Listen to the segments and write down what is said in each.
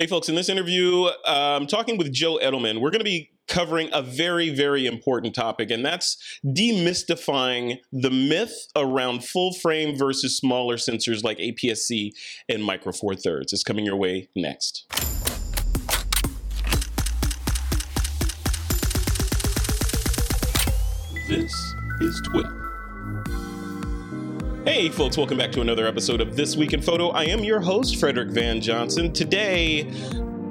Hey, folks, in this interview, I'm um, talking with Joe Edelman. We're going to be covering a very, very important topic, and that's demystifying the myth around full frame versus smaller sensors like APS-C and Micro Four Thirds. It's coming your way next. This is TWIP. Hey, folks, welcome back to another episode of This Week in Photo. I am your host, Frederick Van Johnson. Today,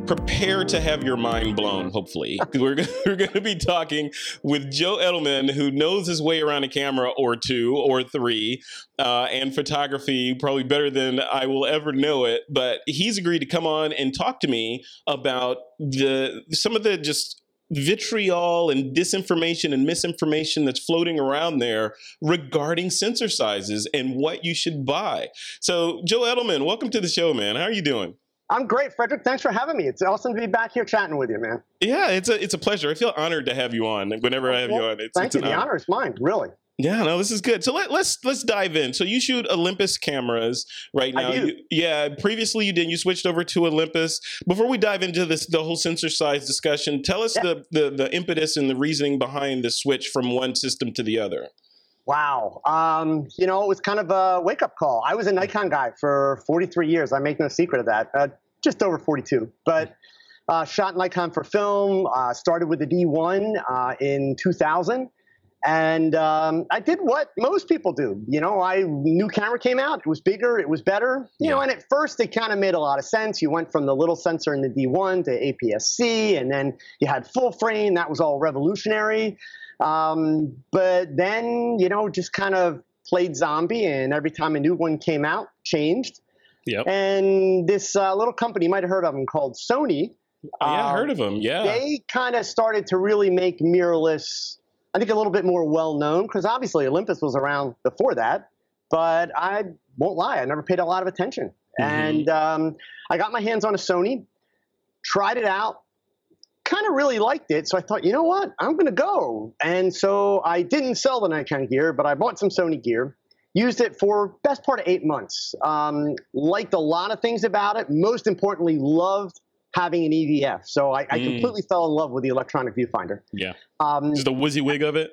prepare to have your mind blown, hopefully. we're, we're going to be talking with Joe Edelman, who knows his way around a camera or two or three uh, and photography probably better than I will ever know it. But he's agreed to come on and talk to me about the some of the just vitriol and disinformation and misinformation that's floating around there regarding sensor sizes and what you should buy. So, Joe Edelman, welcome to the show, man. How are you doing? I'm great, Frederick. Thanks for having me. It's awesome to be back here chatting with you, man. Yeah, it's a it's a pleasure. I feel honored to have you on. Whenever I have well, you on, it's, thank it's you. The honor. honor is mine, really. Yeah, no, this is good. So let, let's let's dive in. So you shoot Olympus cameras right now. You, yeah, previously you didn't. You switched over to Olympus. Before we dive into this, the whole sensor size discussion, tell us yeah. the, the the impetus and the reasoning behind the switch from one system to the other. Wow. Um, you know, it was kind of a wake up call. I was a Nikon guy for 43 years. I make no secret of that. Uh, just over 42, but. Uh, shot Nikon for film. Uh, started with the D1 uh, in 2000, and um, I did what most people do. You know, I new camera came out. It was bigger. It was better. You yeah. know, and at first it kind of made a lot of sense. You went from the little sensor in the D1 to APS-C, and then you had full frame. That was all revolutionary. Um, but then, you know, just kind of played zombie, and every time a new one came out, changed. Yep. And this uh, little company, you might have heard of them, called Sony. Yeah, I heard of them. Yeah. They kind of started to really make mirrorless I think a little bit more well known because obviously Olympus was around before that, but I won't lie, I never paid a lot of attention. Mm-hmm. And um, I got my hands on a Sony, tried it out, kind of really liked it. So I thought, you know what, I'm going to go. And so I didn't sell the Nikon gear, but I bought some Sony gear. Used it for best part of eight months. Um, liked a lot of things about it. Most importantly, loved having an EVF. So I, I mm. completely fell in love with the electronic viewfinder. Yeah. Um, Just the WYSIWYG of it?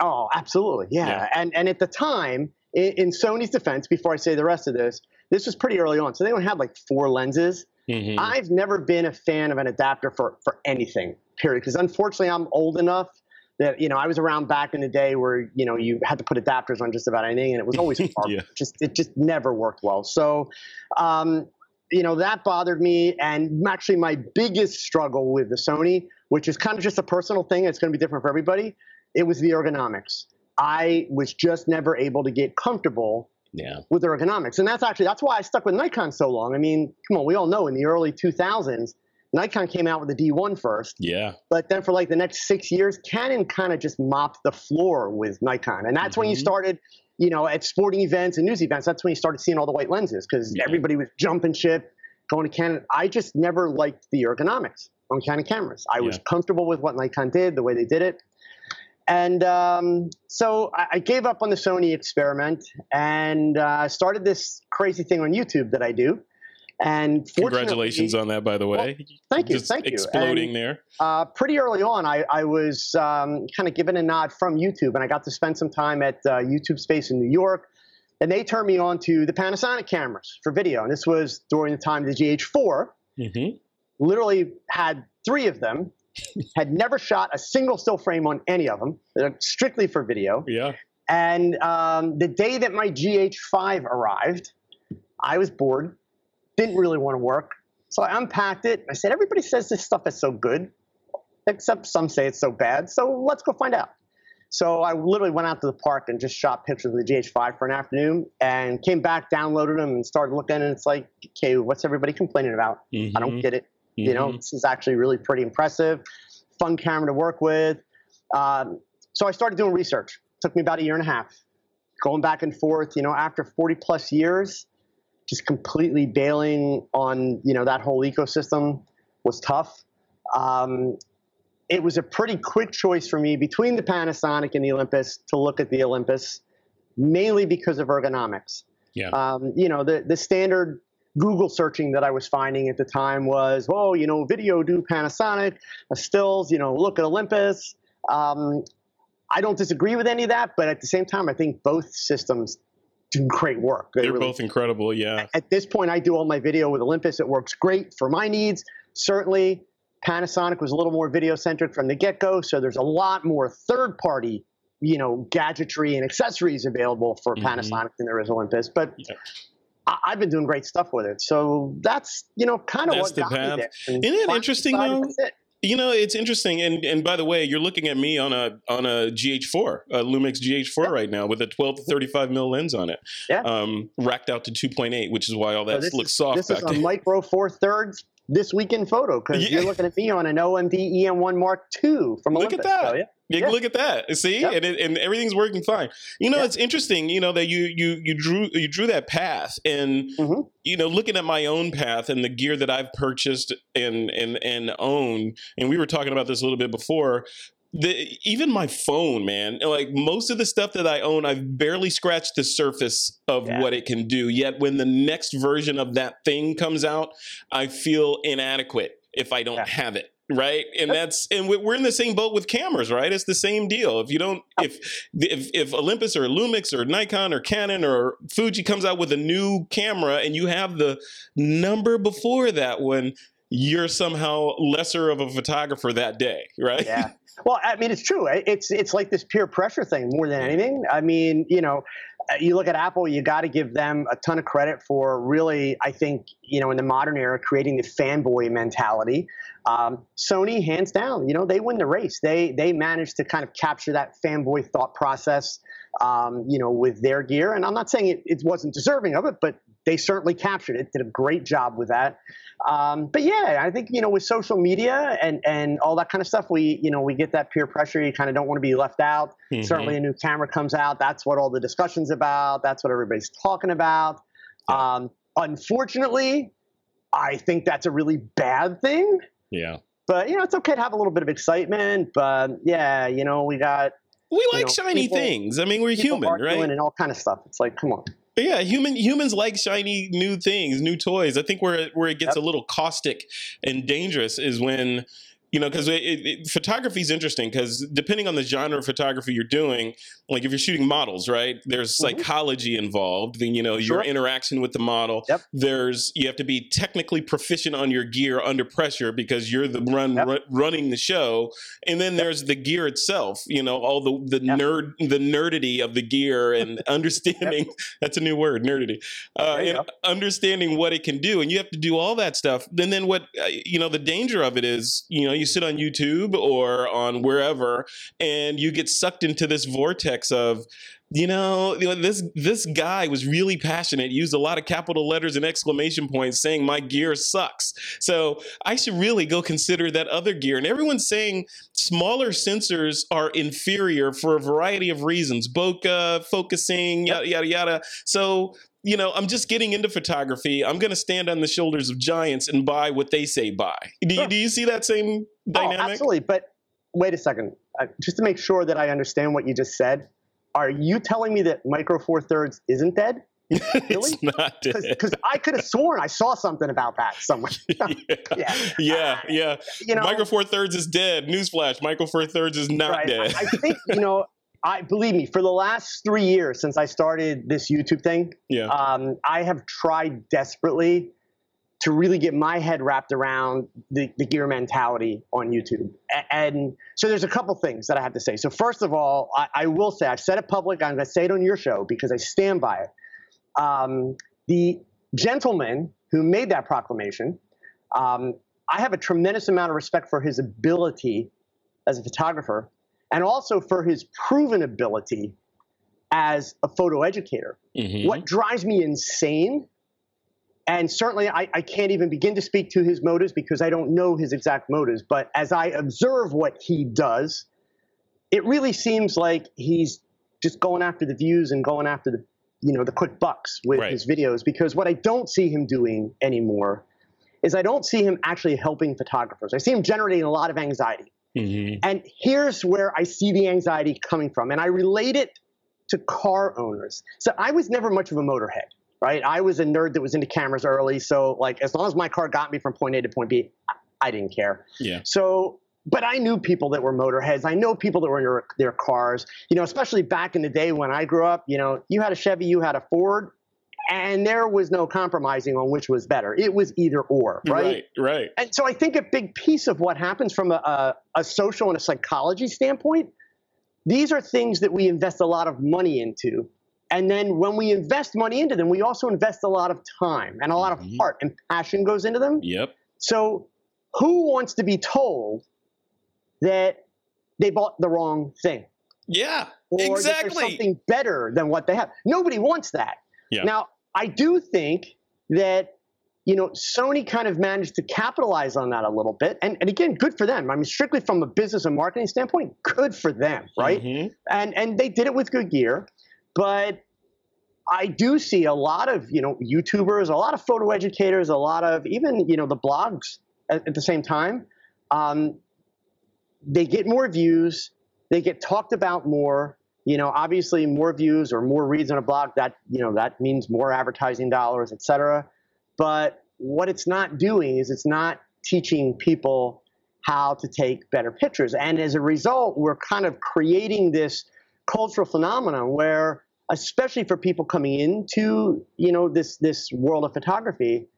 Oh, absolutely. Yeah. yeah. And, and at the time, in, in, Sony's defense, before I say the rest of this, this was pretty early on. So they only had like four lenses. Mm-hmm. I've never been a fan of an adapter for, for anything, period. Because unfortunately, I'm old enough that you know I was around back in the day where you know you had to put adapters on just about anything, and it was always hard. yeah. Just it just never worked well. So um, you know, that bothered me. And actually, my biggest struggle with the Sony, which is kind of just a personal thing, it's going to be different for everybody, it was the ergonomics. I was just never able to get comfortable yeah. with ergonomics. And that's actually, that's why I stuck with Nikon so long. I mean, come on, we all know in the early 2000s, Nikon came out with the D1 first. Yeah. But then for like the next six years, Canon kind of just mopped the floor with Nikon. And that's mm-hmm. when you mm-hmm. started you know, at sporting events and news events, that's when you started seeing all the white lenses because yeah. everybody was jumping ship, going to Canon. I just never liked the ergonomics on Canon cameras. I yeah. was comfortable with what Nikon did, the way they did it. And um, so I, I, gave up on the Sony experiment and uh, started this crazy thing on YouTube that I do. And congratulations on that, by the way. Well, thank you, Just thank you. Exploding and, there. Uh, pretty early on, I, I was um, kind of given a nod from YouTube, and I got to spend some time at uh, YouTube Space in New York. And they turned me on to the Panasonic cameras for video, and this was during the time of the GH4. Mm-hmm. Literally had three of them. had never shot a single still frame on any of them. They're strictly for video. Yeah. And um, the day that my GH5 arrived, I was bored didn't really want to work. So I unpacked it. I said, everybody says this stuff is so good, except some say it's so bad. So let's go find out. So I literally went out to the park and just shot pictures of the GH5 for an afternoon and came back, downloaded them, and started looking. And it's like, okay, what's everybody complaining about? Mm-hmm. I don't mm-hmm. get it. Mm-hmm. You know, mm-hmm. this is actually really pretty impressive, fun camera to work with. Um, so I started doing research. It took me about a year and a half, going back and forth. You know, after 40 plus years, just completely bailing on you know that whole ecosystem was tough. Um, it was a pretty quick choice for me between the Panasonic and the Olympus to look at the Olympus, mainly because of ergonomics. Yeah. Um, you know the the standard Google searching that I was finding at the time was, oh, you know, video do Panasonic, stills, you know, look at Olympus. Um, I don't disagree with any of that, but at the same time, I think both systems do great work. They are really, both incredible, yeah. At this point, I do all my video with Olympus. It works great for my needs. Certainly, Panasonic was a little more video centric from the get go, so there's a lot more third party, you know, gadgetry and accessories available for mm-hmm. Panasonic than there is Olympus. But yeah. I, have been doing great stuff with it, so that's you know kind of what the got path. me there. Isn't it interesting though? You know, it's interesting, and and by the way, you're looking at me on a on a GH4, a Lumix GH4 right now with a 12 to 35 mil lens on it, yeah. um, racked out to 2.8, which is why all that so looks is, soft. This is a micro four thirds This Week in Photo because yeah. you're looking at me on an OMD EM1 Mark II from Olympus. Look at that. So, yeah. Yeah. Look at that. See, and it, and everything's working fine. You know, it's interesting. You know that you you you drew you drew that path, and mm-hmm. you know, looking at my own path and the gear that I've purchased and and and own, and we were talking about this a little bit before. The, even my phone, man, like most of the stuff that I own, I've barely scratched the surface of yeah. what it can do. Yet when the next version of that thing comes out, I feel inadequate if I don't yeah. have it right? And that's and we're in the same boat with cameras right? It's the same deal. If you don't if if, if olympus or lumix or nikon or canon or fuji comes out with a new camera and you have the number before that one you're somehow lesser of a photographer that day right? Yeah. Well i mean it's true. It's it's like this peer pressure thing more than anything. I mean you know you look at Apple, you got to give them a ton of credit for really, I think, you know, in the modern era, creating the fanboy mentality. Um, Sony, hands down, you know, they win the race. They they managed to kind of capture that fanboy thought process, um, you know, with their gear. And I'm not saying it, it wasn't deserving of it, but they certainly captured it. Did a great job with that. Um, but yeah, I think you know with social media and and all that kind of stuff, we you know we get that peer pressure. You kind of don't want to be left out. Mm-hmm. Certainly, a new camera comes out. That's what all the discussions about. That's what everybody's talking about. Um, unfortunately, I think that's a really bad thing. Yeah. But you know, it's okay to have a little bit of excitement. But yeah, you know, we got we like know, shiny people, things. I mean, we're human, right? And all kind of stuff. It's like, come on. Yeah, human humans like shiny new things, new toys. I think where where it gets yep. a little caustic and dangerous is when you know because photography is interesting because depending on the genre of photography you're doing like if you're shooting models right there's mm-hmm. psychology involved then you know sure. your interaction with the model yep. there's you have to be technically proficient on your gear under pressure because you're the run yep. running the show and then yep. there's the gear itself you know all the the nerd the nerdity of the gear and understanding that's a new word nerdity uh, and understanding what it can do and you have to do all that stuff and then what uh, you know the danger of it is you know you you sit on YouTube or on wherever, and you get sucked into this vortex of, you know, you know, this this guy was really passionate, used a lot of capital letters and exclamation points saying my gear sucks. So I should really go consider that other gear. And everyone's saying smaller sensors are inferior for a variety of reasons. Bokeh, focusing, yada yada yada. So you know, I'm just getting into photography. I'm going to stand on the shoulders of giants and buy what they say buy. Do, sure. do you see that same dynamic? Oh, absolutely. But wait a second. Uh, just to make sure that I understand what you just said, are you telling me that Micro Four Thirds isn't dead? Really? it's not dead. Because I could have sworn I saw something about that somewhere. yeah, yeah, yeah. yeah. You know, Micro Four Thirds is dead. Newsflash: Micro Four Thirds is not right. dead. I, I think you know I believe me, for the last three years since I started this YouTube thing, yeah. um, I have tried desperately to really get my head wrapped around the, the gear mentality on YouTube. And so there's a couple things that I have to say. So first of all, I, I will say I've said it public. I'm going to say it on your show because I stand by it. Um, the gentleman who made that proclamation, um, I have a tremendous amount of respect for his ability as a photographer and also for his proven ability as a photo educator. Mm-hmm. What drives me insane, and certainly I, I, can't even begin to speak to his motives because I don't know his exact motives, but as I observe what he does, it really seems like he's just going after the views and going after the you know the quick bucks with right. his videos because what I don't see him doing anymore is I don't see him actually helping photographers. I see him generating a lot of anxiety. Mm-hmm. And here's where I see the anxiety coming from. And I relate it to car owners. So I was never much of a motorhead. Right? I was a nerd that was into cameras early, so like as long as my car got me from point A to point B, I didn't care. Yeah. So, but I knew people that were motorheads. I know people that were in their, their cars. You know, especially back in the day when I grew up. You know, you had a Chevy, you had a Ford, and there was no compromising on which was better. It was either or, right? Right. Right. And so I think a big piece of what happens from a, a, a social and a psychology standpoint, these are things that we invest a lot of money into. And then when we invest money into them, we also invest a lot of time and a lot of Mhm. heart and passion goes into them. Yep. So who wants to be told that they bought the wrong thing? Yeah. Or that exactly. there's something better than what they have. Nobody wants that. Yeah. Now, I do think that you know Sony kind of managed to capitalize on that a little bit, and, and again, good for them. I mean, strictly from a business and marketing standpoint, good for them, right? Mhm. And and they did it with good gear, but I do see a lot of you know YouTubers, a lot of photo educators, a lot of even you know the blogs at, at the same time. Um, they get more views, they get talked about more. You know, obviously, more views or more reads on a blog that you know that means more advertising dollars, et cetera. But what it's not doing is it's not teaching people how to take better pictures, and as a result, we're kind of creating this cultural phenomenon where especially for people coming into you know this this world of photography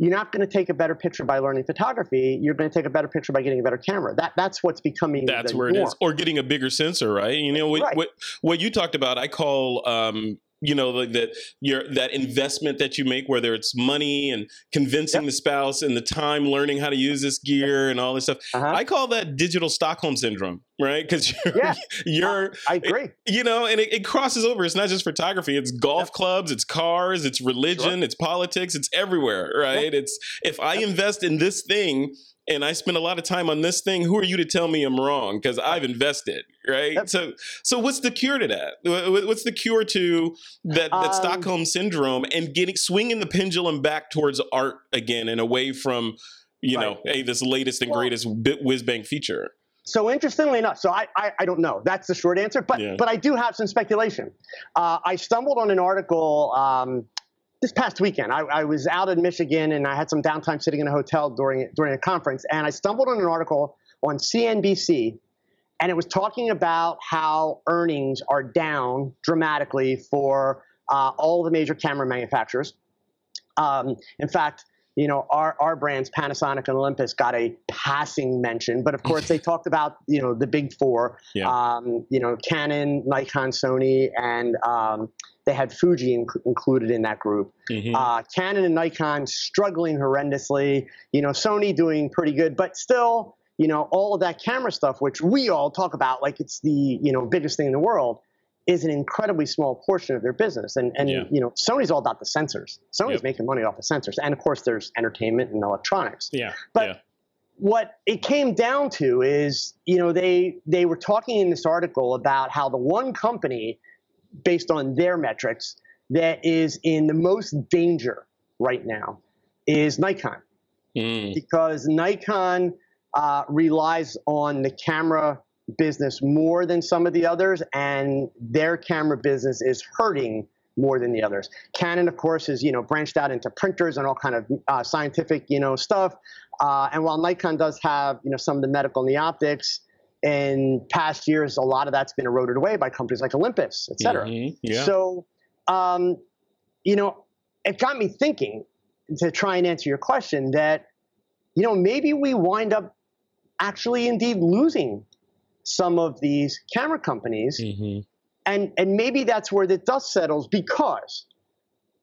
you're not going to take a better picture by learning photography you're going to take a better picture by getting a better camera that that's what's becoming That's where it norm. is. Or getting a bigger sensor, right? You know what Right. what what you talked about, I call um you know like that your that investment that you make whether it's money and convincing Yep. the spouse and the time learning how to use this gear and all this stuff Uh-huh. i call that digital stockholm syndrome right? Because you're, Yeah. you're I agree. you know and it, it crosses over. It's not just photography. It's golf Yep. clubs it's cars it's religion it's politics it's everywhere right? It's if i invest in this thing and I spend a lot of time on this thing. Who are you to tell me I'm wrong? Because I've invested, right? Yep. So, so what's the cure to that? What's the cure to that, that Um, Stockholm syndrome and getting swinging the pendulum back towards art again and away from, you know, hey, this latest and Well- greatest bit whiz bang feature? So interestingly enough, so I, I, I don't know. That's the short answer, but Yeah. but I do have some speculation. Uh, I stumbled on an article um, this past weekend. I, I was out in Michigan and I had some downtime sitting in a hotel during during a conference, and I stumbled on an article on CNBC, and it was talking about how earnings are down dramatically for uh, all the major camera manufacturers. Um, in fact, you know, our, our brands, Panasonic and Olympus, got a passing mention. But of course, they talked about, you know, the big four, Yeah. um, you know, Canon, Nikon, Sony, and um, they had Fuji inc- included in that group. Mhm. Uh, Canon and Nikon struggling horrendously. You know, Sony doing pretty good, but still, you know, all of that camera stuff, which we all talk about like it's the you know biggest thing in the world, is an incredibly small portion of their business. And and Yeah. you know, Sony's all about the sensors. Sony's Yep. making money off the sensors, and of course, there's entertainment and electronics yeah, but yeah. what it came down to is you know they they were talking in this article about how the one company based on their metrics that is in the most danger right now is nikon. Mm. because nikon uh, relies on the camera business more than some of the others and their camera business is hurting more than the others. Canon of course is you know branched out into printers and all kind of uh, scientific you know stuff. Uh, and while nikon does have you know some of the medical and the optics in past years a lot of that's been eroded away by companies like olympus et cetera Mhm. Yeah. so, um, you know, it got me thinking to try and answer your question that, you know, maybe we wind up actually indeed losing some of these camera companies. Mhm. And, and maybe that's where the dust settles because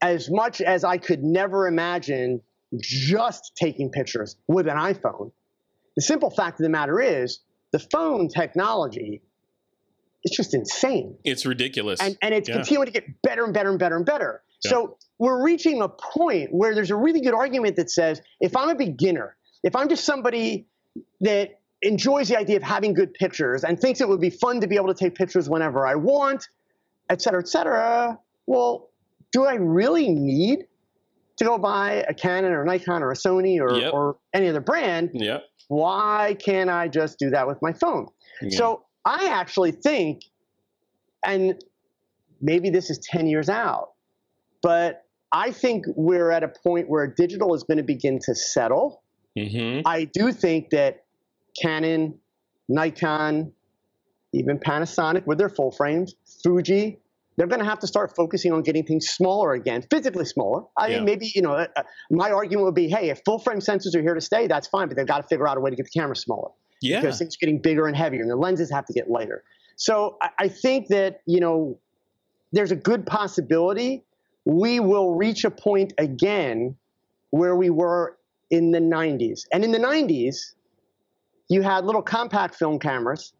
as much as I could never imagine just taking pictures with an iPhone, the simple fact of the matter is the phone technology is just insane It's ridiculous. and, and it's Yeah. continuing to get better and better and better and better. Yeah. So we're reaching a point where there's a really good argument that says if I'm a beginner, if I'm just somebody that enjoys the idea of having good pictures and thinks it would be fun to be able to take pictures whenever I want, et cetera, et cetera, well, do I really need to go buy a Canon or a Nikon or a Sony or, Yep. or any other brand? yeah. Why can't I just do that with my phone? Yeah. So I actually think, and maybe this is 10 years out, but I think we're at a point where digital is going to begin to settle. Mm-hmm. I do think that Canon, Nikon, even Panasonic with their full frames, Fuji, they're going to have to start focusing on getting things smaller again, physically smaller. I Yeah. mean, maybe, you know, uh, uh, my argument would be hey, if full frame sensors are here to stay, that's fine, but they've got to figure out a way to get the camera smaller Yeah. because things are getting bigger and heavier and the lenses have to get lighter. So I, I think that, you know, there's a good possibility we will reach a point again where we were in the 90s. And in the 90s, you had little compact film cameras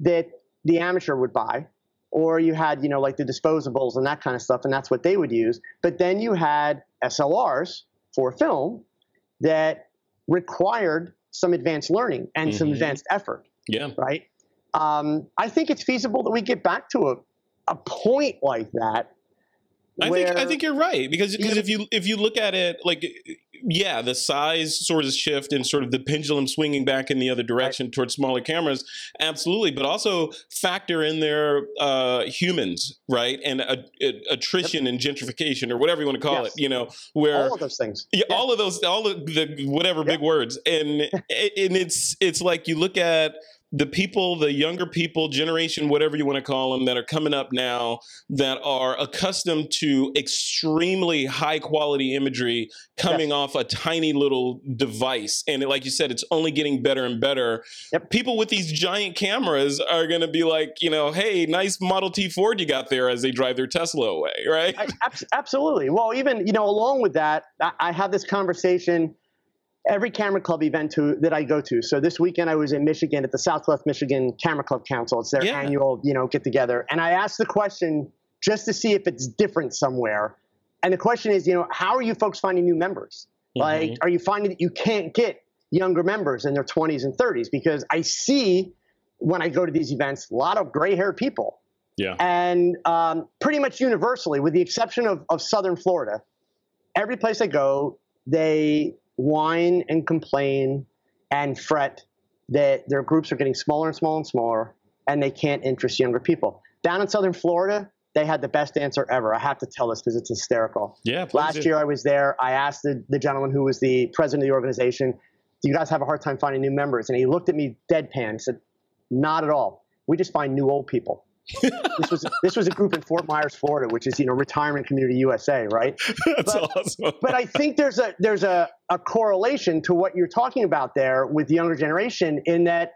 that the amateur would buy, or you had, you know, like the disposables and that kind of stuff, and that's what they would use. But then you had SLRs for film that required some advanced learning and some Mhm. advanced effort, yeah. right? Um, I think it's feasible that we get back to a, a point like that. I where, think I think you're right because because if you if you look at it like yeah the size sort of shift and sort of the pendulum swinging back in the other direction towards smaller cameras absolutely but also factor in there uh, humans right and a, a- attrition and gentrification or whatever you want to call Yes. it you know where all of those things. yeah, all of those, all of the whatever big words, and and it's it's like you look at the people, the younger people, generation, whatever you want to call them, that are coming up now, that are accustomed to extremely high quality imagery coming off a tiny little device, and like you said, it's only getting better and better. Yep. People with these giant cameras are going to be like, you know, hey, nice Model T Ford you got there as they drive their Tesla away, right? I, abs- absolutely. Well, even you know, along with that, I, I have this conversation every camera club event to, that I go to. So this weekend I was in Michigan at the Southwest Michigan Camera Club Council. It's their Yeah. annual, you know, get together, and I asked the question just to see if it's different somewhere. And the question is, you know, how are you folks finding new members? Like, Mhm. are you finding that you can't get younger members in their 20s and 30s? Because I see when I go to these events, a lot of gray-haired people yeah, and um, pretty much universally, with the exception of, of Southern Florida, every place I go, they whine and complain and fret that their groups are getting smaller and smaller and smaller, and they can't interest younger people. Down in Southern Florida, they had the best answer ever. I have to tell this because it's hysterical. yeah. Last do. year I was there. I asked the, the gentleman who was the president of the organization, Do you guys have a hard time finding new members? And he looked at me deadpan and said, Not at all. We just find new old people. This was this was a group in Fort Myers, Florida, which is you know retirement community USA, right? That's But- awesome. But I think there's a there's a, a correlation to what you're talking about there with the younger generation in that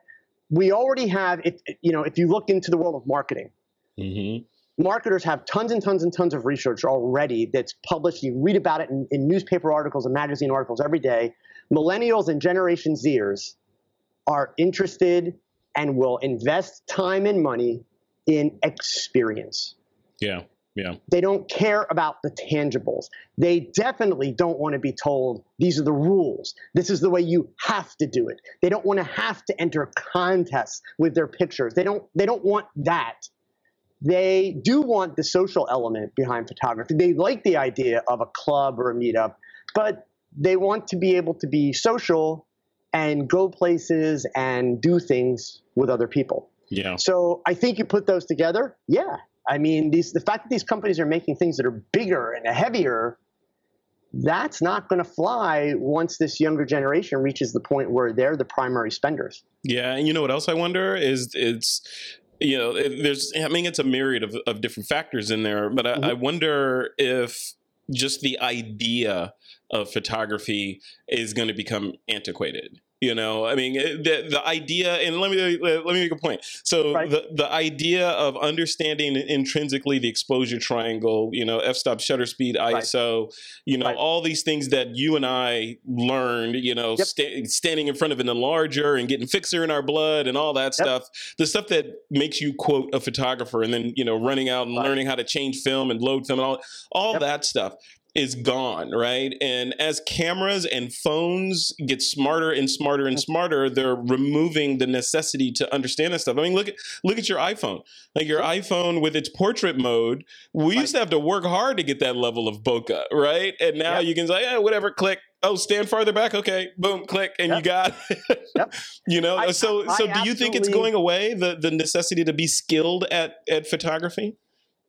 we already have if you know if you look into the world of marketing, hmm marketers have tons and tons and tons of research already that's published. You read about it in, in newspaper articles and magazine articles every day. Millennials and Generation Zers are interested and will invest time and money in experience. Yeah, yeah, They don't care about the tangibles. They definitely don't want to be told these are the rules. This is the way you have to do it. They don't want to have to enter contests with their pictures. They don't they don't want that. They do want the social element behind photography. They like the idea of a club or a meetup, but they want to be able to be social and go places and do things with other people. Yeah. So I think you put those together, yeah. I mean, these the fact that these companies are making things that are bigger and heavier, that's not going to fly once this younger generation reaches the point where they're the primary spenders. Yeah, and you know what else I wonder is it's you know there's I mean it's a myriad of, of different factors in there, but I, Mhm. I wonder if just the idea of photography is going to become antiquated. You know, I mean, eh, the the idea, and let me eh, let me make a point. So Right. the the idea of understanding intrinsically the exposure triangle, you know, f-stop, shutter speed, ISO, you know, Right. all these things that you and I learned, you know, Yep. sta- standing in front of an enlarger and getting fixer in our blood and all that Yep. stuff, the stuff that makes you quote a photographer, and then you know, running out and Right. learning how to change film and load film and all all Yep. that stuff is gone, right? And as cameras and phones get smarter and smarter and smarter, they're removing the necessity to understand that stuff. I mean, look at look at your iPhone. Like your iPhone with its portrait mode, we used to have to work hard to get that level of bokeh, right? And now Yep. you can say, whatever, click. Oh, stand farther back. Okay, boom, click, and you got. it. Yep. You know, I- so I so do you think it's going away the the necessity to be skilled at at photography?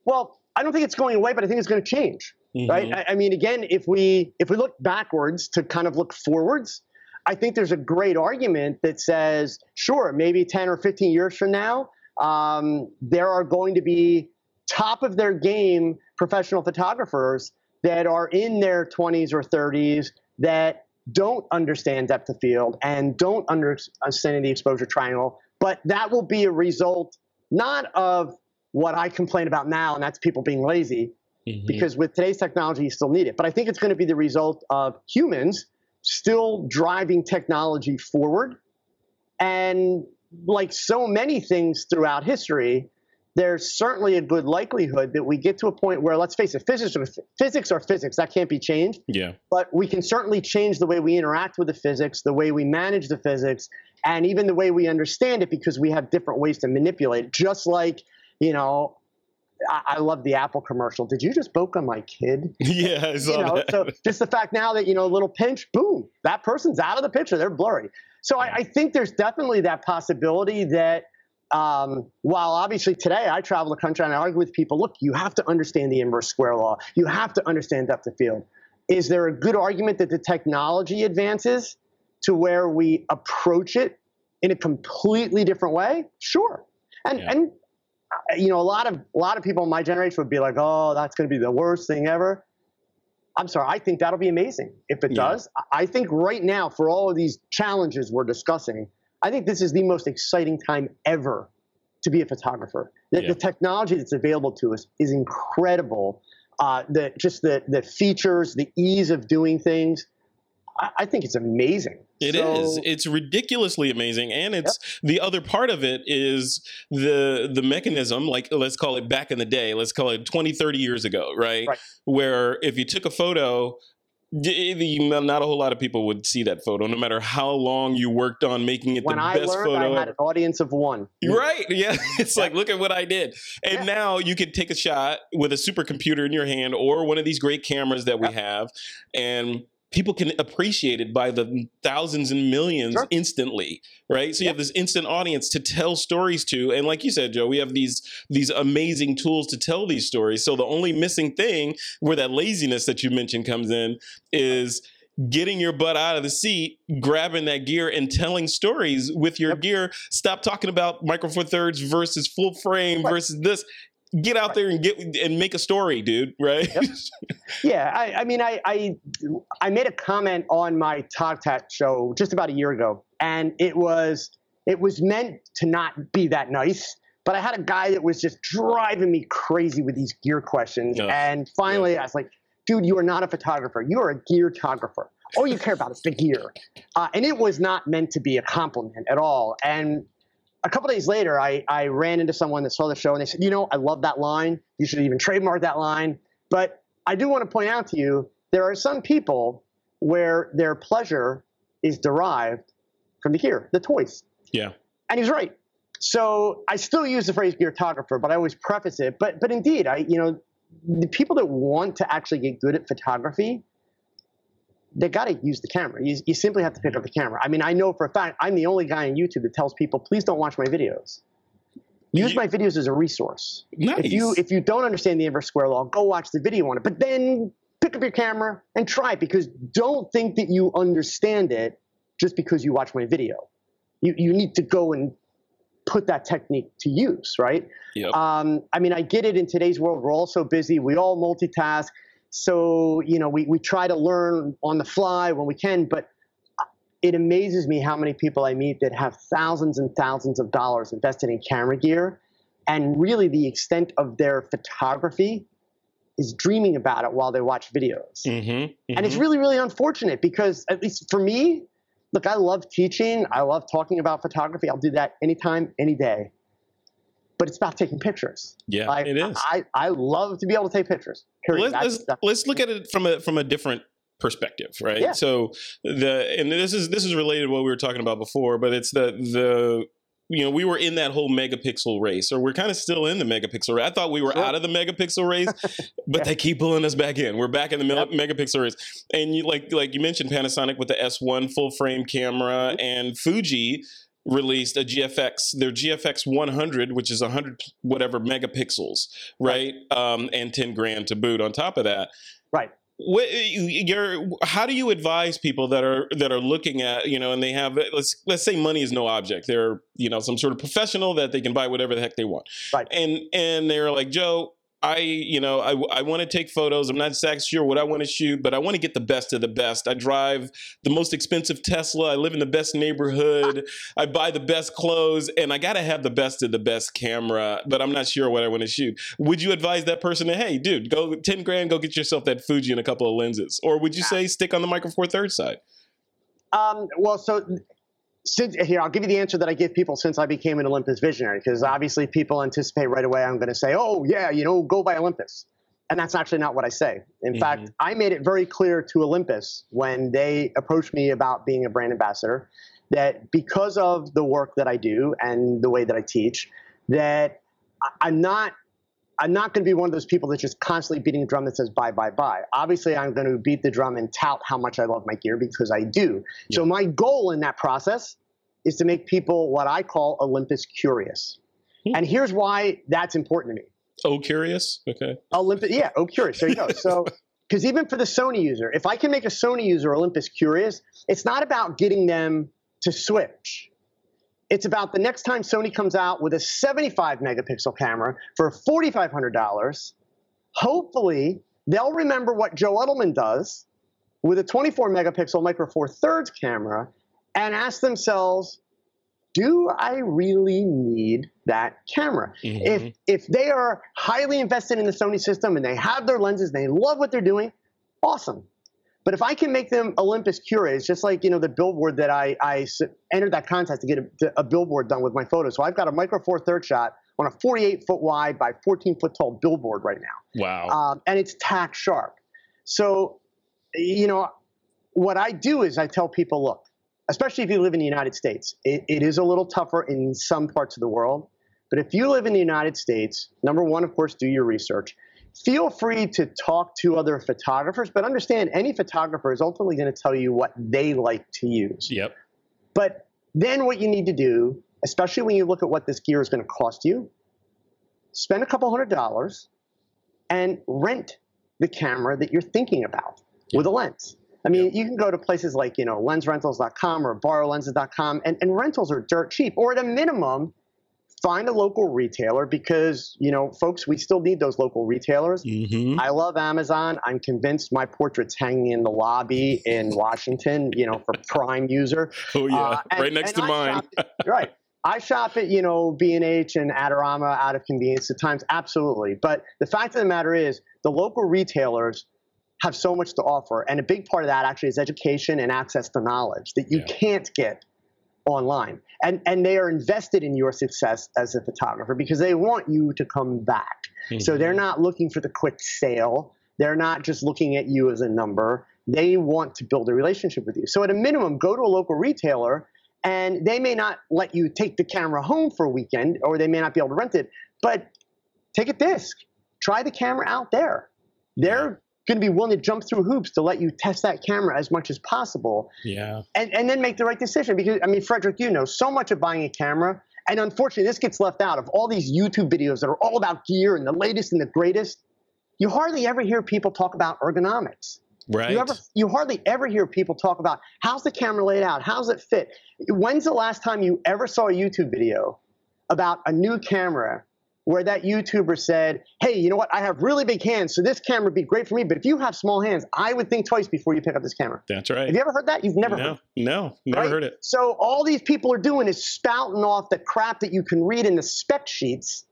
Well, I don't think it's going away, but I think it's going to change. Mm-hmm. right? I, I mean, again, if we if we look backwards to kind of look forwards, I think there's a great argument that says, sure, maybe 10 or 15 years from now, um, there are going to be top of their game professional photographers that are in their 20s or 30s that don't understand depth of field and don't understand the exposure triangle. But that will be a result not of what I complain about now, and that's people being lazy, mm-hmm. because with today's technology, you still need it. But I think it's going to be the result of humans still driving technology forward. And like so many things throughout history, there's certainly a good likelihood that we get to a point where, let's face it, physics or physics or physics that can't be changed. Yeah. But we can certainly change the way we interact with the physics, the way we manage the physics, and even the way we understand it because we have different ways to manipulate. It. Just like you know, I, I love the Apple commercial. Did you just bokeh my kid? Yeah, I saw you know, that. So just the fact now that you know, a little pinch, boom, that person's out of the picture. They're blurry. So I, I think there's definitely that possibility that um, while obviously today I travel the country and I argue with people, look, you have to understand the inverse square law. You have to understand depth of field. Is there a good argument that the technology advances to where we approach it in a completely different way? Sure. And yeah. and you know, a lot of a lot of people in my generation would be like, "Oh, that's going to be the worst thing ever." I'm sorry, I think that'll be amazing if it yeah. does. I think right now, for all of these challenges we're discussing, I think this is the most exciting time ever to be a photographer. The, yeah. the technology that's available to us is incredible. Uh, the just the the features, the ease of doing things. I, think it's amazing. It so, is. It's ridiculously amazing, and it's yep. the other part of it is the the mechanism. Like let's call it back in the day. Let's call it 20, 30 years ago, right? right. Where if you took a photo not a whole lot of people would see that photo, no matter how long you worked on making it when the I best learned, photo. I had an audience of one. Right? Yeah. It's yeah. like, look at what I did. And yeah. now you can take a shot with a supercomputer in your hand or one of these great cameras that we have, and people can appreciate it by the thousands and millions sure. instantly right so you have this instant audience to tell stories to and like you said joe we have these these amazing tools to tell these stories so the only missing thing where that laziness that you mentioned comes in is getting your butt out of the seat, grabbing that gear, and telling stories with your yep. gear. Stop talking about micro four thirds versus full frame right. versus this get out there and get and make a story, dude. Right? Yep. yeah, I, I, mean, I, I I made a comment on my TogTat show just about a year ago, and it was it was meant to not be that nice. But I had a guy that was just driving me crazy with these gear questions, and finally, I was like, "Dude, you are not a photographer. You are a gear photographer. All you care about is the gear." Uh, and it was not meant to be a compliment at all. And a couple days later, I, I ran into someone that saw the show and they said, you know, I love that line. You should even trademark that line. But I do want to point out to you, there are some people where their pleasure is derived from the gear, the toys. Yeah. And he's right. So I still use the phrase geartographer, but I always preface it. But but indeed, I you know, the people that want to actually get good at photography, they got to use the camera. You, you simply have to pick up the camera. I mean, I know for a fact I'm the only guy on YouTube that tells people, please don't watch my videos. Use my videos as a resource. Nice. If you if you don't understand the inverse square law, go watch the video on it. But then pick up your camera and try it because don't think that you understand it just because you watch my video. You you need to go and put that technique to use, right? Yep. Um, I mean, I get it in today's world. We're all so busy. We all multitask. So, you know, we, we try to learn on the fly when we can, but it amazes me how many people I meet that have thousands and thousands of dollars invested in camera gear. And really, the extent of their photography is dreaming about it while they watch videos. Mm-hmm, mm-hmm. And it's really, really unfortunate because, at least for me, look, I love teaching. I love talking about photography. I'll do that anytime, any day but it's about taking pictures. Yeah, like, it is. I, I love to be able to take pictures. Let's, let's, let's, look at it from a from a different perspective, right? Yeah. So the and this is this is related to what we were talking about before, but it's the the you know, we were in that whole megapixel race, or we're kind of still in the megapixel race. I thought we were sure. out of the megapixel race, but yeah. they keep pulling us back in. We're back in the yep. megapixel race. And you like like you mentioned Panasonic with the S1 full frame camera mm-hmm. and Fuji released a GFX, their GFX 100, which is 100 whatever megapixels, right? Um, and 10 grand to boot on top of that. Right. What, you're, how do you advise people that are that are looking at you know and they have let's let's say money is no object they're you know some sort of professional that they can buy whatever the heck they want right and and they're like Joe I, you know, I, I want to take photos. I'm not exactly sure what I want to shoot, but I want to get the best of the best. I drive the most expensive Tesla. I live in the best neighborhood. I buy the best clothes, and I got to have the best of the best camera, but I'm not sure what I want to shoot. Would you advise that person to, hey, dude, go 10 grand, go get yourself that Fuji and a couple of lenses? Or would you say stick on the Micro Four Thirds side? Um, well, so since here i'll give you the answer that i give people since i became an olympus visionary because obviously people anticipate right away i'm going to say oh yeah you know go buy olympus and that's actually not what i say in mm-hmm. fact i made it very clear to olympus when they approached me about being a brand ambassador that because of the work that i do and the way that i teach that i'm not I'm not going to be one of those people that's just constantly beating a drum that says buy, buy, buy. Obviously, I'm going to beat the drum and tout how much I love my gear because I do. Yeah. So my goal in that process is to make people what I call Olympus curious. Hmm. And here's why that's important to me. Oh, curious? Okay. Olympus, yeah, oh, curious. There you go. So, because even for the Sony user, if I can make a Sony user Olympus curious, it's not about getting them to switch. It's about the next time Sony comes out with a 75 megapixel camera for $4,500, hopefully they'll remember what Joe Edelman does with a 24 megapixel Micro Four Thirds camera and ask themselves, do I really need that camera? Mm-hmm. If if they are highly invested in the Sony system and they have their lenses, they love what they're doing, awesome. But if I can make them Olympus curious, just like you know the billboard that I, I entered that contest to get a, a, billboard done with my photos. So I've got a micro four third shot on a 48 foot wide by 14 foot tall billboard right now. Wow. Um, and it's tack sharp. So, you know, what I do is I tell people, look, especially if you live in the United States, it, it is a little tougher in some parts of the world. But if you live in the United States, number one, of course, do your research feel free to talk to other photographers, but understand any photographer is ultimately going to tell you what they like to use. Yep. But then what you need to do, especially when you look at what this gear is going to cost you, spend a couple hundred dollars and rent the camera that you're thinking about yep. with a lens. I mean, yep. you can go to places like, you know, lensrentals.com or borrowlenses.com and, and rentals are dirt cheap. Or at a minimum, find a local retailer because you know folks we still need those local retailers. Mm-hmm. i love amazon. I'm convinced my portrait's hanging in the lobby in washington you know for prime user. Oh yeah. Uh, and, right next to I mine. right. I shop at you know b&h and adorama out of convenience at times absolutely. But the fact of the matter is the local retailers have so much to offer and a big part of that actually is education and access to knowledge that you yeah. can't get online. And, and they are invested in your success as a photographer because they want you to come back. Mm-hmm. So they're not looking for the quick sale. They're not just looking at you as a number. They want to build a relationship with you. So at a minimum, go to a local retailer and they may not let you take the camera home for a weekend or they may not be able to rent it, but take a disc. Try the camera out there. They're going to be willing to jump through hoops to let you test that camera as much as possible. Yeah. And, and then make the right decision. Because, I mean, Frederick, you know so much of buying a camera. And unfortunately, this gets left out of all these YouTube videos that are all about gear and the latest and the greatest. You hardly ever hear people talk about ergonomics. Right. You, ever, you hardly ever hear people talk about how's the camera laid out? How's it fit? When's the last time you ever saw a YouTube video about a new camera where that YouTuber said, Hey, you know what? I have really big hands, so this camera would be great for me. But if you have small hands, I would think twice before you pick up this camera. That's right. Have you ever heard that? You've never no, heard No, never right? heard it. So all these people are doing is spouting off the crap that you can read in the spec sheets.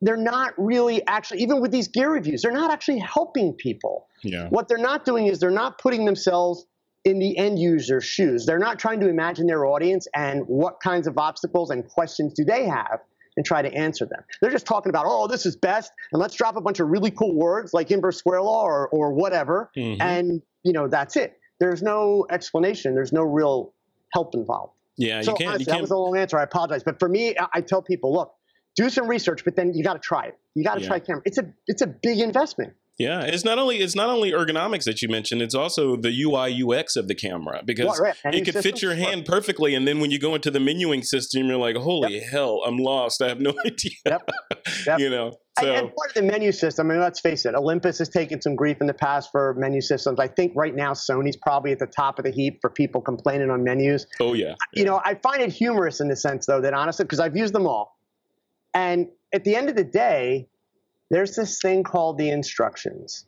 They're not really actually, even with these gear reviews, they're not actually helping people. Yeah. What they're not doing is they're not putting themselves in the end user's shoes. They're not trying to imagine their audience and what kinds of obstacles and questions do they have and try to answer them. They're just talking about, oh, this is best, and let's drop a bunch of really cool words like inverse square law or, or whatever, mm-hmm. and you know that's it. There's no explanation. There's no real help involved. Yeah, so you can't. Honestly, you can't... That was a long answer. I apologize, but for me, I, I tell people, look, do some research, but then you got to try it. You got to yeah. try camera. It's a it's a big investment. Yeah, it's not only it's not only ergonomics that you mentioned; it's also the UI UX of the camera because Right, it could fit your hand perfectly, and then when you go into the menuing system, you're like, "Holy hell, I'm lost! I have no idea." Yep. Yep. you know, so and part of the menu system, I mean, let's face it, Olympus has taken some grief in the past for menu systems. I think right now Sony's probably at the top of the heap for people complaining on menus. oh yeah, You know, I find it humorous in the sense, though, that honestly, because I've used them all. And at the end of the day, there's this thing called the instructions.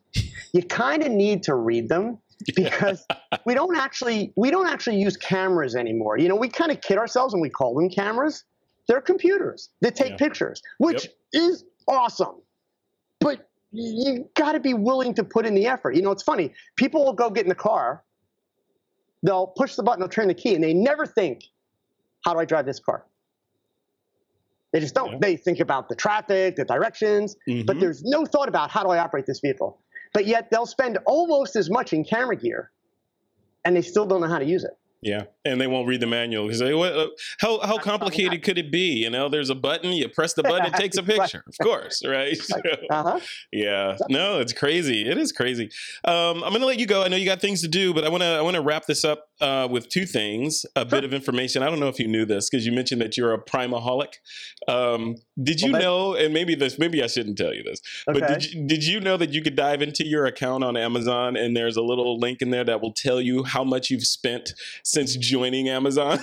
You kind of need to read them because we don't actually we don't actually use cameras anymore. You know, we kind of kid ourselves and we call them cameras. They're computers that take Yeah. pictures, which is awesome. But you got to be willing to put in the effort. You know, it's funny. People will go get in the car, they'll push the button, they'll turn the key, and they never think, "How do I drive this car?" They just don't. Yeah. They think about the traffic, the directions, but Mhm. there's no thought about how do I operate this vehicle. But yet they'll spend almost as much in camera gear, and they still don't know how to use it. yeah, and they won't read the manual because they, what, uh, how how complicated could it be? You know, there's a button, you press the button, it takes a picture, of course, right? Like, uh huh. Yeah, no, it's crazy. It is crazy. Um, I'm gonna let you go. I know you got things to do, but I want to I want to wrap this up uh, with two things. A bit of information. I don't know if you knew this because you mentioned that you're a primaholic. Um, did you Well, know? And maybe this, maybe I shouldn't tell you this, but did you, did you know that you could dive into your account on Amazon and there's a little link in there that will tell you how much you've spent since joining Amazon?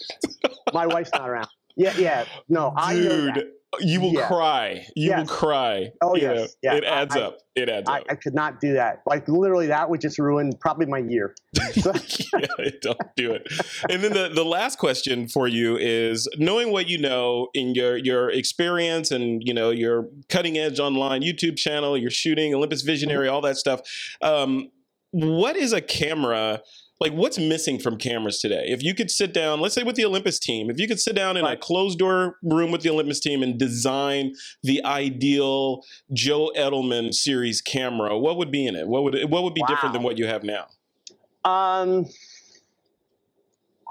My wife's not around. Yeah, yeah. No, I. Dude, you will Yeah. cry. You will cry. Oh, You yes. Yeah. It adds I- up. It adds I, up. I could not do that. Like literally, that would just ruin probably my year. So- yeah, don't do it. And then the, the last question for you is knowing what you know in your your experience and you know your cutting edge online YouTube channel, your shooting, Olympus Visionary, all that stuff. Um, what is a camera? Like, what's missing from cameras today? If you could sit down, let's say with the Olympus team, if you could sit down in a closed door room with the Olympus team and design the ideal Joe Edelman series camera, what would be in it? What would what would be different than what you have now? Um,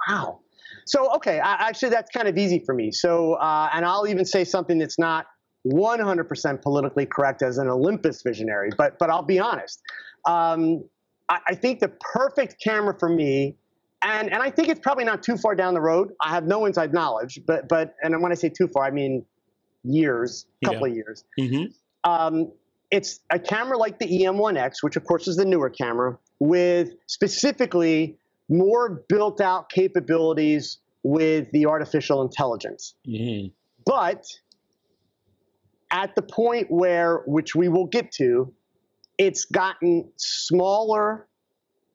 wow. So okay, I, actually that's kind of easy for me. So uh, and I'll even say something that's not 100% politically correct as an Olympus visionary, but but I'll be honest. Um, I, I think the perfect camera for me, and and I think it's probably not too far down the road. I have no inside knowledge, but but and when I say too far, I mean years, couple of years. Mm-hmm. Um, it's a camera like the EM1X, which of course is the newer camera, with specifically more built out capabilities with the artificial intelligence. Mm-hmm. But at the point where, which we will get to, it's gotten smaller,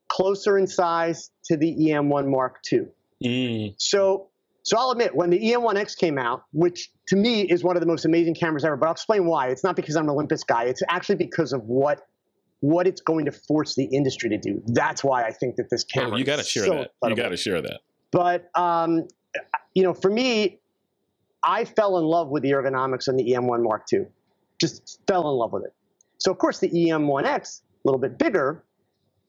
closer in size to the EM1 Mark II. Mm. So, so I'll admit, when the EM1X came out, which to me is one of the most amazing cameras ever, but I'll explain why. It's not because I'm an Olympus guy. It's actually because of what what it's going to force the industry to do. That's why I think that this Oh, camera. you got to share so that. You got to share that. But um, you know, for me, I fell in love with the ergonomics on the EM1 Mark II. Just fell in love with it. So of course, the EM1X, a little bit bigger.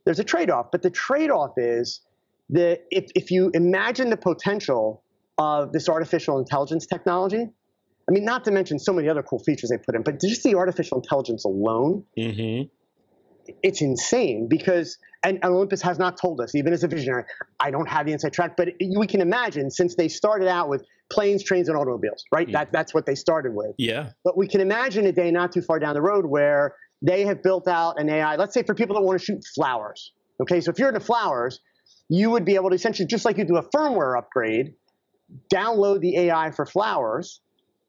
There's a trade-off, but the trade-off is that if if you imagine the potential of this artificial intelligence technology, I mean, not to mention so many other cool features they put in, but just the artificial intelligence alone, Mm-hmm. it's insane because and Olympus has not told us, even as a visionary, I don't have the inside track, but we can imagine since they started out with planes, trains, and automobiles, right? Mm. That, that's what they started with. Yeah. But we can imagine a day not too far down the road where they have built out an AI, let's say for people that want to shoot flowers. Okay, so if you're into flowers, you would be able to essentially, just like you do a firmware upgrade, download the AI for flowers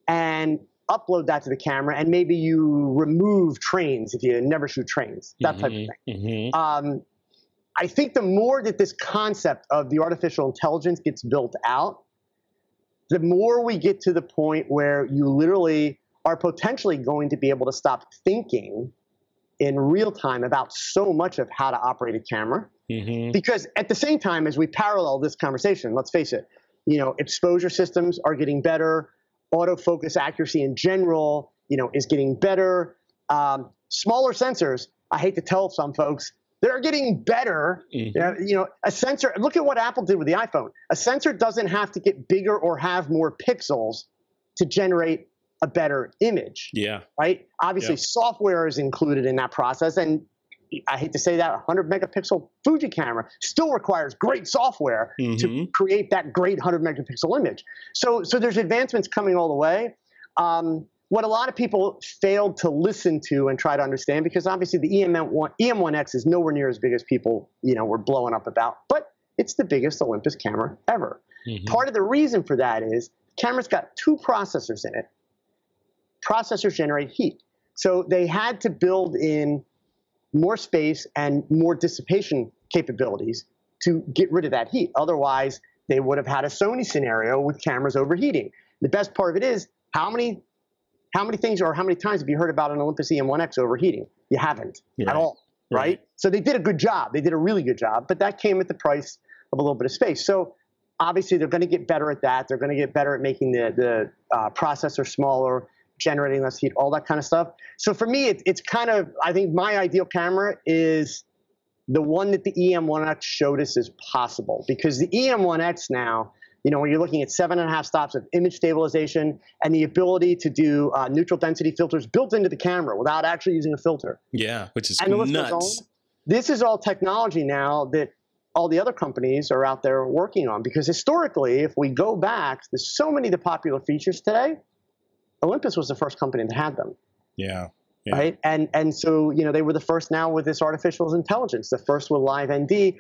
and upload that to the camera, and maybe you remove trains if you never shoot trains, that type of thing. Mm-hmm. Um, I think the more that this concept of the artificial intelligence gets built out, the more we get to the point where you literally are potentially going to be able to stop thinking in real time about so much of how to operate a camera. Mm-hmm. Because at the same time, as we parallel this conversation, let's face it, you know, exposure systems are getting better, autofocus accuracy in general, you know, is getting better. Um, smaller sensors, I hate to tell some folks, they're getting better. Mhm. Yeah, You know, a sensor, look at what Apple did with the iPhone. A sensor doesn't have to get bigger or have more pixels to generate a better image. Yeah. Right. Obviously, software is included in that process, and I hate to say that 100 megapixel Fuji camera still requires great software Mhm. to create that great 100 megapixel image. So, so there's advancements coming all the way. Um, what a lot of people failed to listen to and try to understand, because obviously the E EM1, EM1X is nowhere near as big as people, you know, were blowing up about, but it's the biggest Olympus camera ever. Mhm. Part of the reason for that is the camera's got two processors in it. Processors generate heat. So they had to build in more space and more dissipation capabilities to get rid of that heat. Otherwise, they would have had a Sony scenario with cameras overheating. The best part of it is how many how many things or how many times have you heard about an Olympus EM1X overheating? You haven't Right. at all, right? Right. So they did a good job. They did a really good job, but that came at the price of a little bit of space. So obviously they're going to get better at that. They're going to get better at making the the uh, processor smaller, generating less heat, all that kind of stuff. So for me, it, it's kind of I think my ideal camera is the one that the EM1X showed us is possible because the EM1X now, you know, when you're looking at seven and a half stops of image stabilization and the ability to do uh, neutral density filters built into the camera without actually using a filter. Yeah, which is And the list goes nuts. This is all technology now that all the other companies are out there working on because historically, if we go back, there's so many of the popular features today. Olympus was the first company that had them Yeah. Yeah. right? And and so you know they were the first now with this artificial intelligence, the first with Live ND.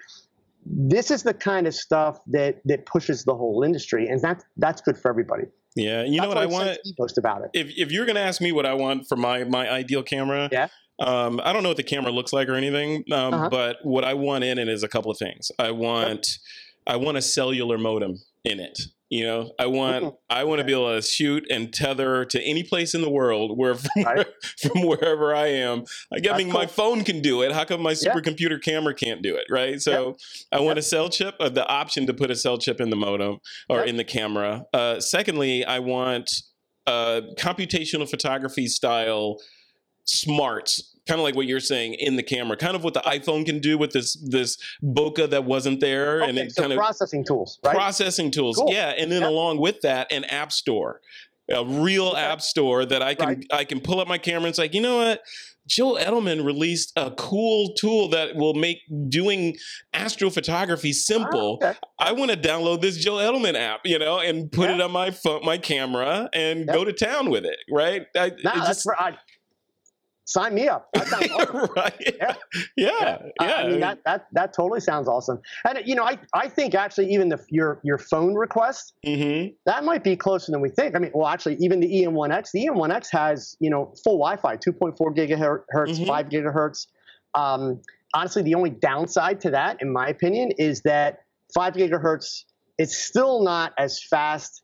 This is the kind of stuff that that pushes the whole industry, and that's that's good for everybody. Yeah. You know what I want? Post about it. If if you're gonna ask me what I want for my my ideal camera, Yeah. Um, I don't know what the camera looks like or anything, um, Uh-huh. but what I want in it is a couple of things. I want I want a cellular modem in it. You know, I want Mhm. I want to be able to shoot and tether to any place in the world where from, from wherever I am. Like, I mean, my phone can do it. How come my Yeah. supercomputer camera can't do it? Right. So I want a cell chip, uh, the option to put a cell chip in the modem or in the camera. Uh, secondly, I want uh, computational photography style smarts kind of like what you're saying in the camera kind of what the iphone can do with this this bokeh that wasn't there and Okay, it so kind of processing tools, right? processing tools Cool. yeah and then Yep. along with that an app store a real Okay. app store that i can Right. i can pull up my camera and it's like you know what Joe Edelman released a cool tool that will make doing astrophotography simple. Ah, okay. I want to download this Joe Edelman app, you know, and put Yeah. it on my phone, my camera, and Yep. go to town with it. Right? I, it that's just- right. Sign me up. That sounds awesome. right? Yeah. Yeah, yeah. I- I mean that, that that totally sounds awesome. And you know, I, I think actually even the your your phone request hmm that might be closer than we think. I mean, well, actually, even the EM1X, the EM1X has you know full Wi-Fi, 2.4 gigahertz, Mhm. 5 gigahertz. Um, honestly, the only downside to that, in my opinion, is that 5 gigahertz is still not as fast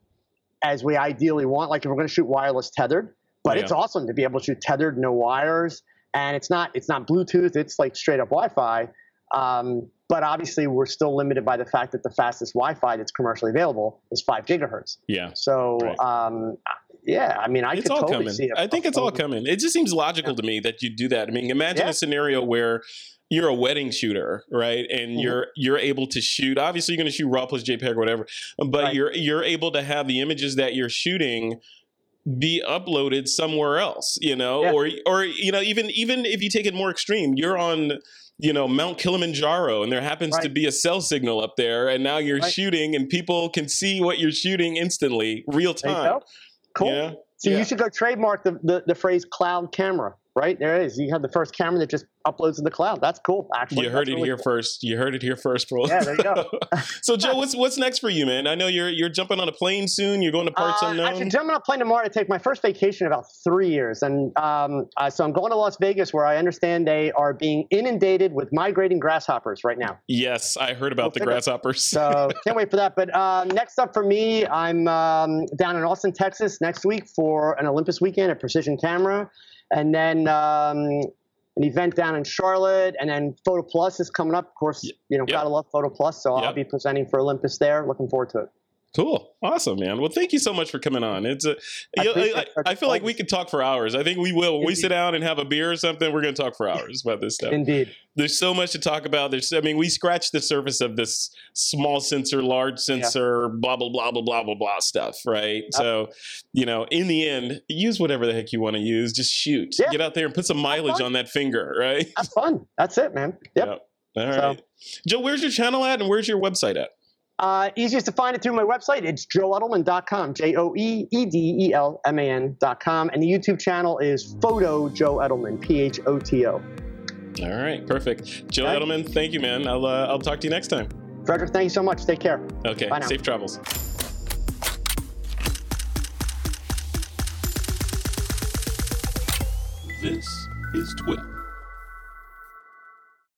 as we ideally want. Like if we're going to shoot wireless tethered, but Yeah. it's awesome to be able to shoot tethered, no wires, and it's not it's not Bluetooth. It's like straight up Wi-Fi. Um, but obviously, we're still limited by the fact that the fastest Wi-Fi that's commercially available is five gigahertz. Yeah. So, Right. um, yeah, I mean, I it's could all totally coming. see it. I think it's all coming. It just seems logical to me that you do that. I mean, imagine Yeah. a scenario where you're a wedding shooter, right? And Mhm. you're you're able to shoot. Obviously, you're going to shoot raw plus JPEG or whatever, but Right. you're you're able to have the images that you're shooting be uploaded somewhere else, you know, Yeah. or or you know, even even if you take it more extreme, you're on you know Mount Kilimanjaro, and there happens to be a cell signal up there, and now you're Right. shooting, and people can see what you're shooting instantly, real time. Cool. Yeah. So Yeah. you should go trademark the, the, the phrase cloud camera, right? There it is. You have the first camera that just uploads to the cloud. That's cool, actually. You heard That's it really here cool. first. You heard it here first, bro. Yeah, there you go. so, Joe, what's what's next for you, man? I know you're you're jumping on a plane soon. You're going to parts Uh, unknown. Actually, jumping on a plane tomorrow to take my first vacation in about three years, and um, uh, so I'm going to Las Vegas, where I understand they are being inundated with migrating grasshoppers right now. yes, I heard about Go the grasshoppers. So can't wait for that. But uh, next up for me, I'm um, down in Austin, Texas next week for an Olympus weekend at Precision Camera, and then um, an event down in Charlotte, and then Photo Plus is coming up. Of course, you know, Yep. gotta love Photo Plus, so I'll be presenting for Olympus there. Looking forward to it. Cool. Awesome, man. Well, thank you so much for coming on. It's a, I you I, I- I feel like we could talk for hours. I think we will. When we sit down and have a beer or something, we're going to talk for hours about this stuff. Indeed. There's so much to talk about. There's, I mean, we scratched the surface of this small sensor, large sensor, blah, blah, blah, blah, blah, blah, blah stuff, right? So, you know, in the end, use whatever the heck you want to use. Just shoot. Yeah. Get out there and put some mileage on that finger, right? Have fun. That's it, man. Yep. All So- right. Joe, where's your channel at and where's your website at? Uh, easiest to find it through my website. It's joeedelman.com. J O E E D E L M A N.com. And the YouTube channel is Photo Joe Edelman, P H O T O. All right, perfect. Joe Okay. Edelman, thank you, man. I'll uh, I'll talk to you next time. Frederick, thank you so much. Take care. Okay, Bye now. safe travels. This is TWIP.